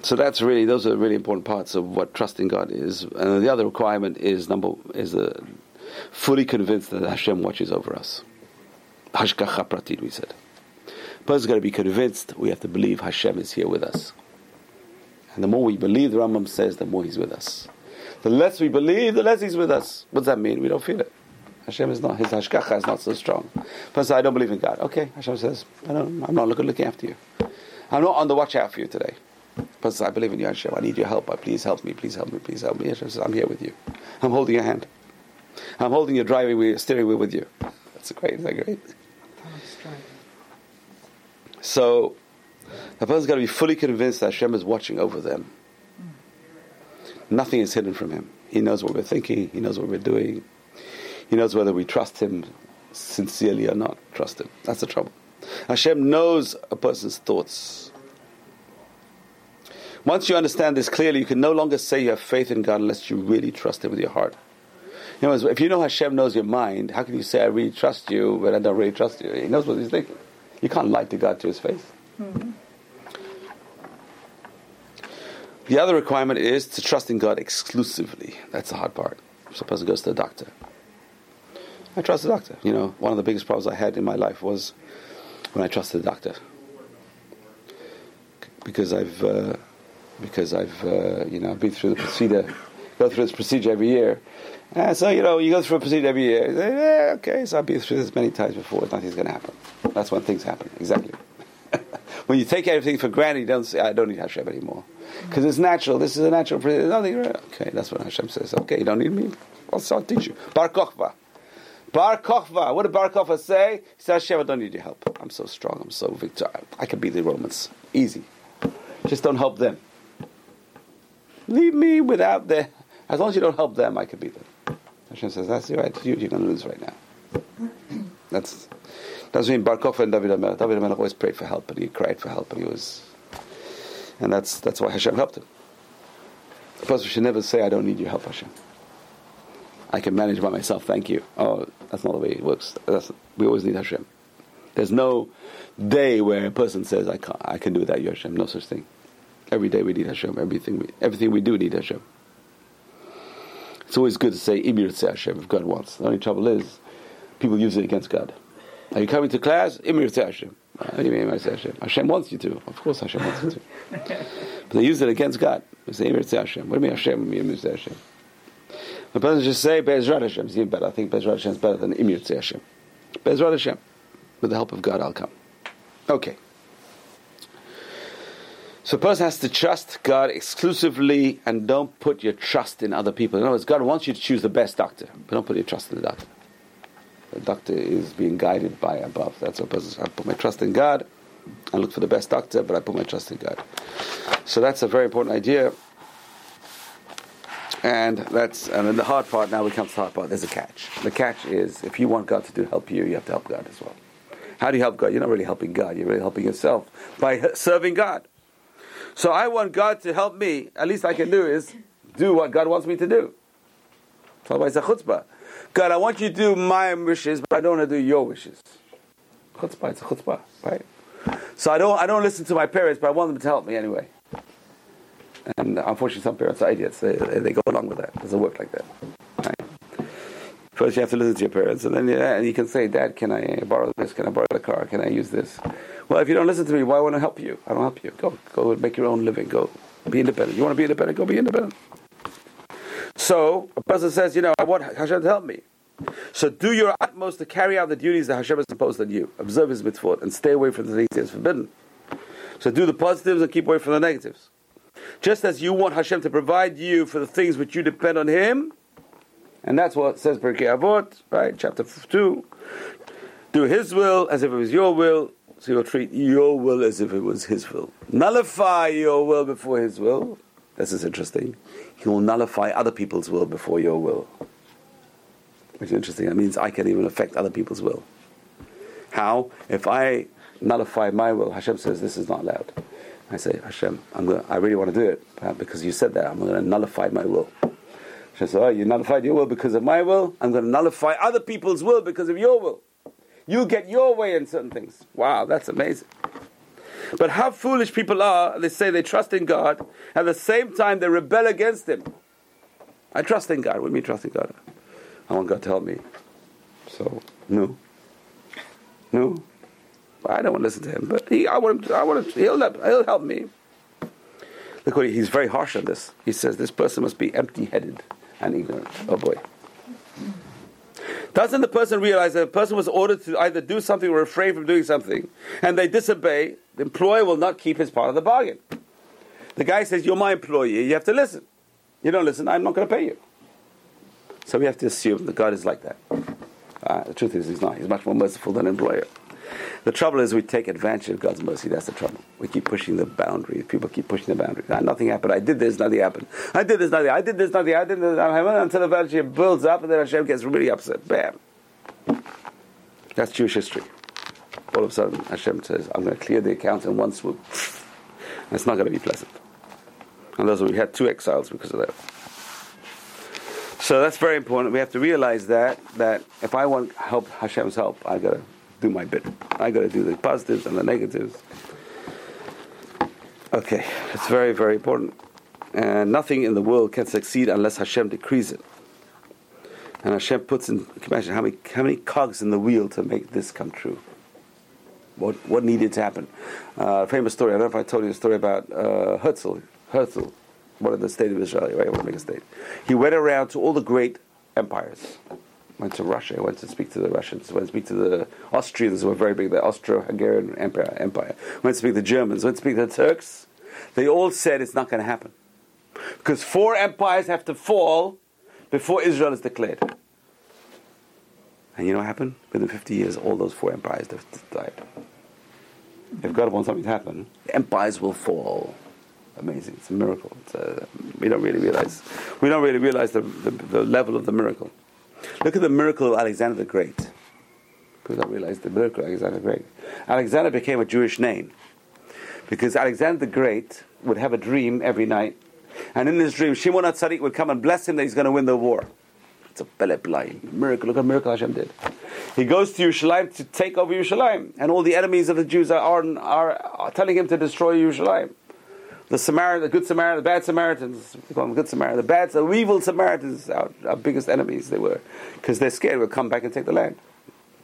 so that's really those are really important parts of what trusting God is. And the other requirement is number is a fully convinced that Hashem watches over us. Hashgacha pratit, we said. Person's got to be convinced. We have to believe Hashem is here with us. And the more we believe, the Rambam says, the more He's with us. The less we believe, the less He's with us. What does that mean? We don't feel it. Hashem is not, His Hashgacha is not so strong. Person, I don't believe in God. Okay, Hashem says, I I'm not looking, after you. I'm not on the watch out for you today. Person, I believe in you, Hashem. I need your help. Uh, please help me. Please help me. Please help me. Hashem says, I'm here with you. I'm holding your hand. I'm holding your driving wheel, steering wheel with you. That's great. Isn't that great? So, a person's got to be fully convinced that Hashem is watching over them. Nothing is hidden from Him. He knows what we're thinking. He knows what we're doing. He knows whether we trust Him sincerely or not. Trust Him. That's the trouble. Hashem knows a person's thoughts. Once you understand this clearly, you can no longer say you have faith in God unless you really trust Him with your heart. You know, if you know Hashem knows your mind, how can you say I really trust you, but I don't really trust you? He knows what He's thinking. You can't lie to God to His face. Mm-hmm. The other requirement is to trust in God exclusively. That's the hard part. Suppose it goes to the doctor. I trust the doctor. You know, one of the biggest problems I had in my life was when I trusted the doctor, because I've uh, because I've uh, you know been through the procedure, go through this procedure every year. So you know you go through a procedure every year. Yeah, okay, so I've been through this many times before. Nothing's going to happen. That's when things happen. Exactly. when you take everything for granted, you don't say, "I don't need Hashem anymore," mm. because it's natural. This is a natural. There's nothing. Okay, that's what Hashem says. Okay, you don't need me. I'll, I'll teach you. Bar kochva. Bar Kochva. What did Bar Kochva say? He said, Hashem, I don't need your help. I'm so strong. I'm so victor. I can beat the Romans. Easy. Just don't help them. Leave me without them. As long as you don't help them, I can beat them. Hashem says, that's your attitude. You're going to lose right now. That's doesn't mean Bar Kochva and David HaMelech. David HaMelech always prayed for help, and he cried for help, and he was, and that's that's why Hashem helped him. A person should never say, "I don't need your help, Hashem." I can manage by myself. Thank you. Oh, that's not the way it works. That's, we always need Hashem. There's no day where a person says, "I can I can do without you, Hashem." No such thing. Every day we need Hashem. Everything we, everything we do need Hashem. It's always good to say Imir Hashem if God wants. The only trouble is people use it against God. Are you coming to class? Imir Hashem. What do you mean Hashem? Hashem wants you to. Of course Hashem wants you to. but they use it against God. They say Imir Hashem. What do you mean Hashem? Imir Hashem. The person just say Bezrat Hashem. It's even better. I think Bezrat Hashem is better than Imir Hashem. Bezrat Hashem. With the help of God, I'll come. Okay. So a person has to trust God exclusively and don't put your trust in other people. In other words, God wants you to choose the best doctor, but don't put your trust in the doctor. The doctor is being guided by above. That's what a person I put my trust in God. I look for the best doctor, but I put my trust in God. So that's a very important idea. And that's and then the hard part. Now we come to the hard part. There's a catch. The catch is if you want God to do help you, you have to help God as well. How do you help God? You're not really helping God. You're really helping yourself by serving God. So I want God to help me. At least I can do is do what God wants me to do. Otherwise, a chutzpah. God, I want you to do my wishes, but I don't want to do your wishes. Chutzpah. It's a chutzpah, right? So I don't I don't listen to my parents, but I want them to help me anyway. And unfortunately, some parents are idiots. They, they go along with that. It doesn't work like that. First, you have to listen to your parents, and then yeah, and you can say, "Dad, can I borrow this? Can I borrow the car? Can I use this?" Well, if you don't listen to me, why want to help you? I don't help you. Go, go make your own living. Go, be independent. You want to be independent? Go be independent. So a person says, "You know, I want Hashem to help me." So do your utmost to carry out the duties that Hashem has imposed on you. Observe His mitzvot and stay away from the things He has forbidden. So do the positives and keep away from the negatives. Just as you want Hashem to provide you for the things which you depend on Him, and that's what says Pirkei Avot, right, chapter two. Do His will as if it was your will, so He'll treat your will as if it was His will. Nullify your will before His will. This is interesting. He will nullify other people's will before your will. Which is interesting. That means I can even affect other people's will. How? If I nullify my will. Hashem says this is not allowed. I say, Hashem, I'm gonna, I really want to do it because you said that. I'm going to nullify my will. Hashem says, oh, you nullified your will because of my will. I'm going to nullify other people's will because of your will. You get your way in certain things. Wow, that's amazing. But how foolish people are, they say they trust in God, at the same time they rebel against Him. I trust in God. What do you mean trust in God? I want God to help me. So, no. No. I don't want to listen to him, but he, I want him to, I want him to, he'll, help, he'll help me. Look what he, he's very harsh on this. He says this person must be empty-headed and ignorant. Oh boy. Doesn't the person realize that a person was ordered to either do something or refrain from doing something, and they disobey, the employer will not keep his part of the bargain. The guy says, You're my employee, you have to listen. You don't listen, I'm not going to pay you. So we have to assume that God is like that. Uh, the truth is, He's not. He's much more merciful than an employer. The trouble is we take advantage of God's mercy. That's the trouble. We keep pushing the boundary. People keep pushing the boundary. Ah, nothing happened. I did this, nothing happened. I did this, nothing. I did this, nothing. I did this, nothing. Until eventually it builds up and then Hashem gets really upset. Bam. That's Jewish history. All of a sudden Hashem says, I'm going to clear the account in one swoop. It's not going to be pleasant. And those we had two exiles because of that. So that's very important. We have to realize that that if I want help, Hashem's help, I gotta do my bit. I got to do the positives and the negatives. Okay, it's very, very important. And nothing in the world can succeed unless Hashem decrees it. And Hashem puts in, imagine how many, how many cogs in the wheel to make this come true? What, what needed to happen? Uh, famous story, I don't know if I told you the story about uh, Herzl. Herzl, one of the state of Israel, right? I want to make a state. He went around to all the great empires went to Russia, I went to speak to the Russians, went to speak to the Austrians, who were very big, the Austro-Hungarian Empire, Empire, went to speak to the Germans, went to speak to the Turks. They all said it's not going to happen. Because four empires have to fall before Israel is declared. And you know what happened? Within 50 years, all those four empires have died. If God wants something to happen, empires will fall. Amazing. It's a miracle. It's a, we don't really realize. We don't really realize the, the, the level of the miracle. Look at the miracle of Alexander the Great. People don't realize the miracle of Alexander the Great. Alexander became a Jewish name because Alexander the Great would have a dream every night, and in this dream, Shimon HaTzadik would come and bless him that he's going to win the war. It's a Beleblai miracle. Look at miracle Hashem did. He goes to Yerushalayim to take over Yerushalayim, and all the enemies of the Jews are, are, are telling him to destroy Yerushalayim the Samaritan, the good Samaritan, the bad Samaritans, we call them good Samaritan, the bad, the evil Samaritans, our, our biggest enemies they were, because they're scared we'll come back and take the land.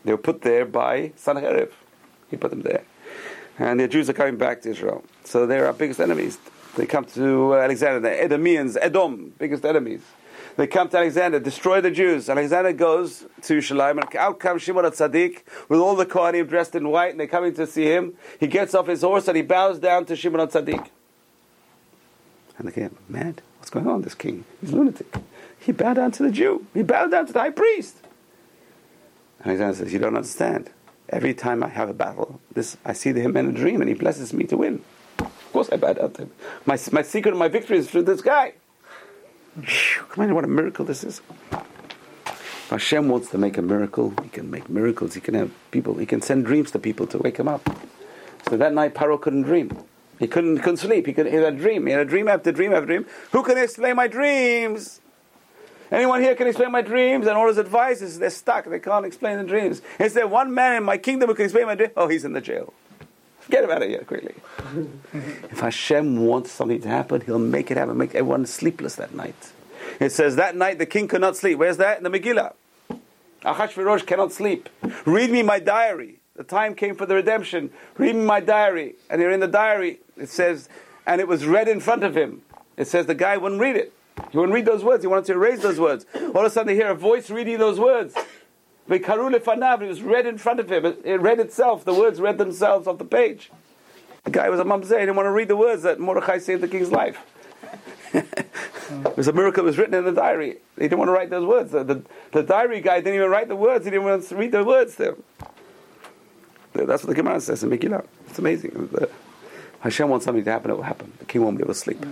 They were put there by Sanherib. He put them there. And the Jews are coming back to Israel. So they're our biggest enemies. They come to Alexander, the Edomians, Edom, biggest enemies. They come to Alexander, destroy the Jews. Alexander goes to Shalim, and out comes Shimon Tzaddik with all the Kohanim dressed in white, and they're coming to see him. He gets off his horse and he bows down to Shimon Tzaddik. And they get mad. What's going on? This king, he's lunatic. He bowed down to the Jew. He bowed down to the high priest. And Alexander says, "You don't understand. Every time I have a battle, this I see him in a dream, and he blesses me to win. Of course, I bow down to him. My my secret of my victory is through this guy. Come on, what a miracle this is." If Hashem wants to make a miracle, He can make miracles. He can have people. He can send dreams to people to wake them up. So that night, Paro couldn't dream. He couldn't, couldn't sleep. He, could, he had a dream. He had a dream after dream after dream. Who can explain my dreams? Anyone here can explain my dreams? And all his advice is they're stuck. They can't explain the dreams. Is there one man in my kingdom who can explain my dreams? Oh, he's in the jail. Get him out of here quickly. if Hashem wants something to happen, He'll make it happen. Make everyone sleepless that night. It says that night the king could not sleep. Where's that? In the Megillah. Achashverosh cannot sleep. Read me my diary. The time came for the redemption. Read me my diary. And here in the diary, it says, and it was read in front of him. It says the guy wouldn't read it. He wouldn't read those words. He wanted to erase those words. All of a sudden, they hear a voice reading those words. It was read in front of him. It read itself. The words read themselves off the page. The guy was a mamzeh. He didn't want to read the words that Mordechai saved the king's life. it was a miracle. It was written in the diary. He didn't want to write those words. The, the, the diary guy didn't even write the words. He didn't want to read the words him. That's what the Gemara says in Megillah. It's amazing. The, Hashem wants something to happen, it will happen. The king won't be able to sleep.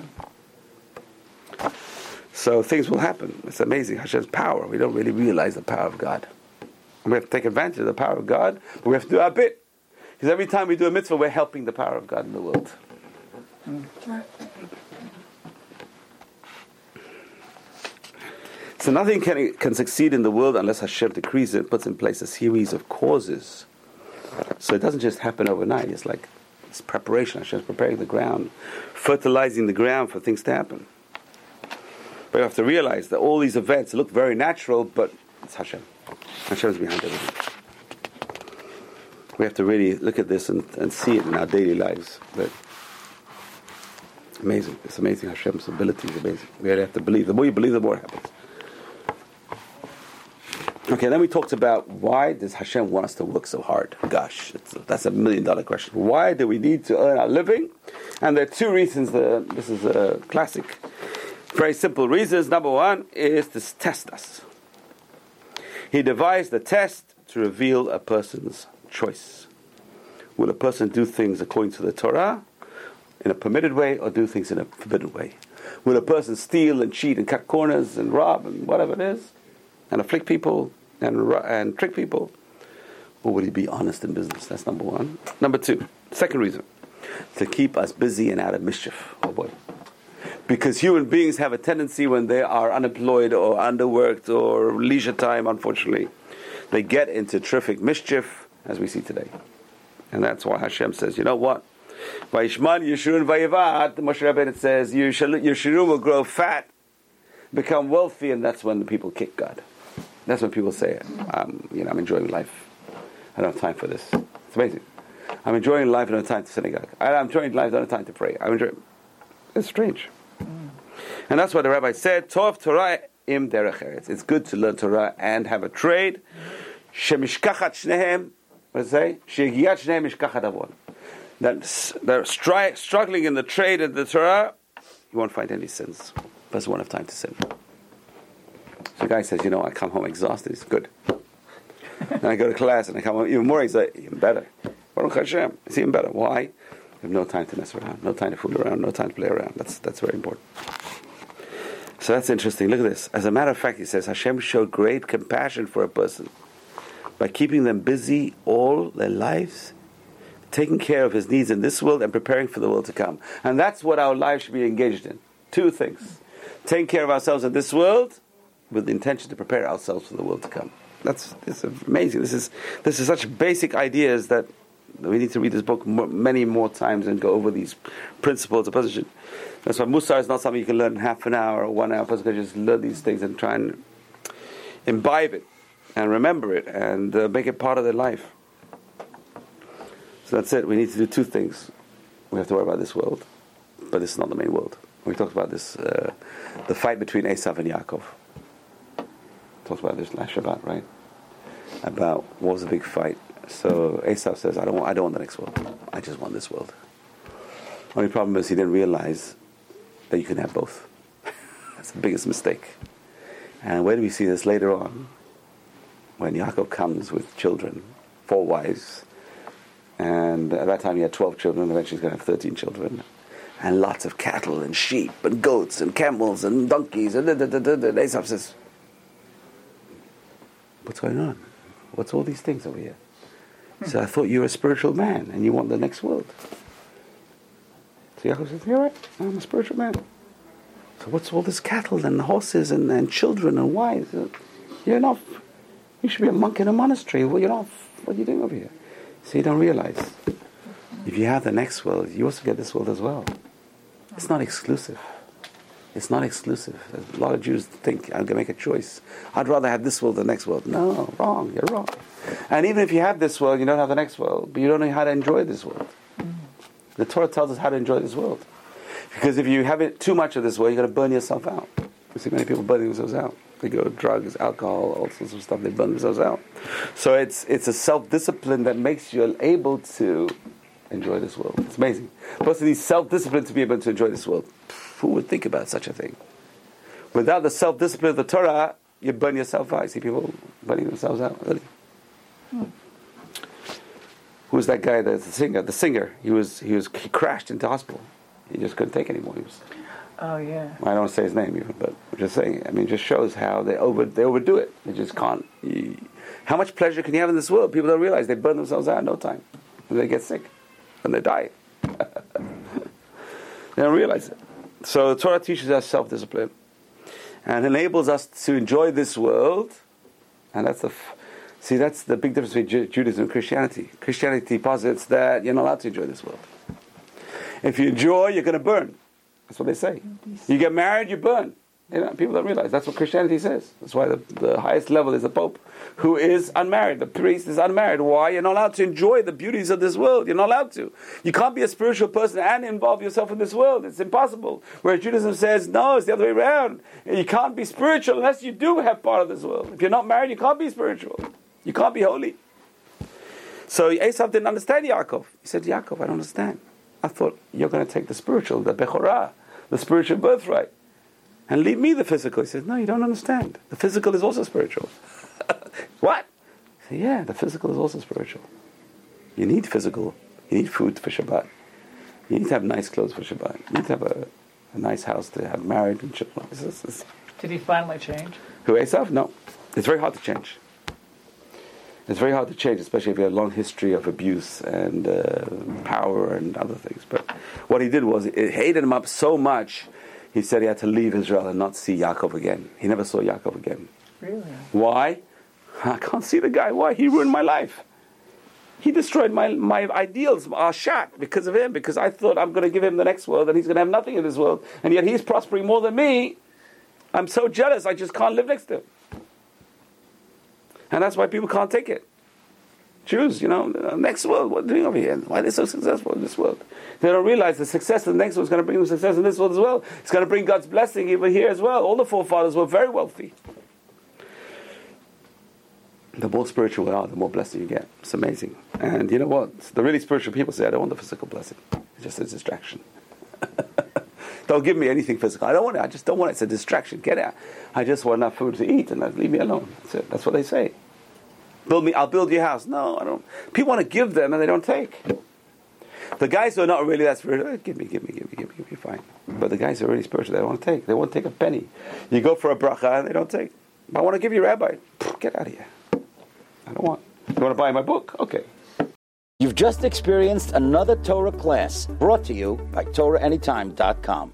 So things will happen. It's amazing. Hashem's power. We don't really realize the power of God. we have to take advantage of the power of God, but we have to do our bit. Because every time we do a mitzvah, we're helping the power of God in the world. So nothing can, can succeed in the world unless Hashem decrees it, puts in place a series of causes. So it doesn't just happen overnight. It's like it's preparation. Hashem's preparing the ground, fertilizing the ground for things to happen. But you have to realize that all these events look very natural, but it's Hashem. Hashem's behind everything. We have to really look at this and, and see it in our daily lives. But amazing. It's amazing. Hashem's ability is amazing. We really have to believe. The more you believe, the more it happens. Okay, then we talked about why does Hashem want us to work so hard? Gosh, that's a million dollar question. Why do we need to earn our living? And there are two reasons. This is a classic. Very simple reasons. Number one is to test us. He devised the test to reveal a person's choice. Will a person do things according to the Torah in a permitted way or do things in a forbidden way? Will a person steal and cheat and cut corners and rob and whatever it is and afflict people and, and trick people? Or would he be honest in business? That's number one. Number two, second reason, to keep us busy and out of mischief. Oh boy. Because human beings have a tendency when they are unemployed or underworked or leisure time, unfortunately, they get into terrific mischief, as we see today. And that's why Hashem says, you know what? Vayishman Yeshurun Vayivat, Moshe Rabbeinu says, Yeshurun will grow fat, become wealthy, and that's when the people kick God. That's when people say, um, you know, I'm enjoying life. I don't have time for this. It's amazing. I'm enjoying life, I don't have time to synagogue. I'm enjoying life, I don't have time to pray. I'm enjoying. It's strange. And that's what the rabbi said, Tov Torah im derech eretz. It's good to learn Torah and have a trade. Shemishkachat shnehem, what does it say? Shegiat shnehem mishkachat avon. That they're stri- struggling in the trade of the Torah, you won't find any sins. Person won't have time to sin. The guy says, you know, I come home exhausted. It's good. and I go to class and I come home even more exhausted. Even better. Baruch Hashem. It's even better. Why? I have no time to mess around, no time to fool around, no time to play around. That's, that's very important. So that's interesting. Look at this. As a matter of fact, he says Hashem showed great compassion for a person by keeping them busy all their lives, taking care of his needs in this world and preparing for the world to come. And that's what our lives should be engaged in. Two things. Taking care of ourselves in this world with the intention to prepare ourselves for the world to come. That's, that's amazing. This is, this is such basic ideas that we need to read this book many more times and go over these principles of position. That's why Musar is not something you can learn in half an hour or one hour. Person can just learn these things and try and imbibe it and remember it and uh, make it part of their life. So that's it. We need to do two things. We have to worry about this world, but this is not the main world. We talked about this, uh, the fight between Esav and Yaakov. Talked about this last Shabbat, right? About what was the big fight. So Esav says, "I don't want, I don't want the next world. I just want this world." Only problem is he didn't realize that you can have both. That's the biggest mistake. And where do we see this later on? When Yaakov comes with children, four wives, and at that time he had 12 children, eventually he's going to have 13 children, and lots of cattle and sheep and goats and camels and donkeys, and da. Says, What's going on? What's all these things over here? So I thought you were a spiritual man and you want the next world. So Yaakov says, You're right, I'm a spiritual man. So what's all this cattle and horses and, and children and wives? You're not, you should be a monk in a monastery. Well, you're not, what are you doing over here? So you don't realize, if you have the next world, you also get this world as well. It's not exclusive. It's not exclusive. A lot of Jews think, I'm going to make a choice. I'd rather have this world than the next world. No, wrong. You're wrong. And even if you have this world, you don't have the next world, but you don't know how to enjoy this world. Mm-hmm. The Torah tells us how to enjoy this world. Because if you have it too much of this world, you're going to burn yourself out. We see many people burning themselves out. They go drugs, alcohol, all sorts of stuff. They burn themselves out. So it's it's a self discipline that makes you able to enjoy this world. It's amazing. Plus, you need self discipline to be able to enjoy this world. Who would think about such a thing? Without the self discipline of the Torah, you burn yourself out. You see people burning themselves out. Really. Hmm. Who's that guy? That's the singer. The singer. He was. He was. He crashed into hospital. He just couldn't take anymore. He was. Oh yeah. I don't say his name even, but I'm just saying. I mean, it just shows how they over they overdo it. They just can't. You, how much pleasure can you have in this world? People don't realize they burn themselves out in no time. and they get sick and they die. they don't realize it. So the Torah teaches us self discipline and enables us to enjoy this world. And that's the f- see that's the big difference between Ju- Judaism and Christianity. Christianity posits that you're not allowed to enjoy this world. If you enjoy, you're going to burn. That's what they say. You get married, you burn. You uh, know, people don't realize that's what Christianity says. That's why the, the highest level is the Pope, who is unmarried. The priest is unmarried. Why? You're not allowed to enjoy the beauties of this world. You're not allowed to. You can't be a spiritual person and involve yourself in this world. It's impossible. Whereas Judaism says, no, it's the other way around. You can't be spiritual unless you do have part of this world. If you're not married, you can't be spiritual. You can't be holy. So Esav didn't understand Yaakov. He said, Yaakov, I don't understand. I thought you're going to take the spiritual, the Bechorah, the spiritual birthright, and leave me the physical. He says, No, you don't understand. The physical is also spiritual. what? Said, yeah, the physical is also spiritual. You need physical. You need food for Shabbat. You need to have nice clothes for Shabbat. You need to have a, a nice house to have married and children. This is- this- Did he finally change? who Esav? No. It's very hard to change. It's very hard to change, especially if you have a long history of abuse and uh, power and other things. But what he did was, it hated him up so much, he said he had to leave Israel and not see Yaakov again. He never saw Yaakov again. Really? Why? I can't see the guy. Why? He ruined my life. He destroyed my, my ideals, are shot because of him, because I thought I'm going to give him the next world and he's going to have nothing in this world. And yet he's prospering more than me. I'm so jealous, I just can't live next to him. And that's why people can't take it. Jews, you know, uh, next world, what are they doing over here? Why are they so successful in this world? They don't realize the success of the next world is going to bring them success in this world as well. It's going to bring God's blessing even here as well. All the forefathers were very wealthy. The more spiritual you are, the more blessing you get. It's amazing. And you know what? The really spiritual people say, I don't want the physical blessing. It's just a distraction. don't give me anything physical. I don't want it. I just don't want it. It's a distraction. Get out. I just want enough food to eat and leave me alone. That's it. That's what they say. Build me. I'll build your house. No, I don't. People want to give them and they don't take. The guys who are not really that spiritual, eh, give me, give me, give me, give me, give me, fine. But the guys who are really spiritual, they don't want to take. They won't take a penny. You go for a bracha and they don't take. I want to give you, Rabbi. Get out of here. I don't want. You want to buy my book? Okay. You've just experienced another Torah class brought to you by TorahAnytime.com.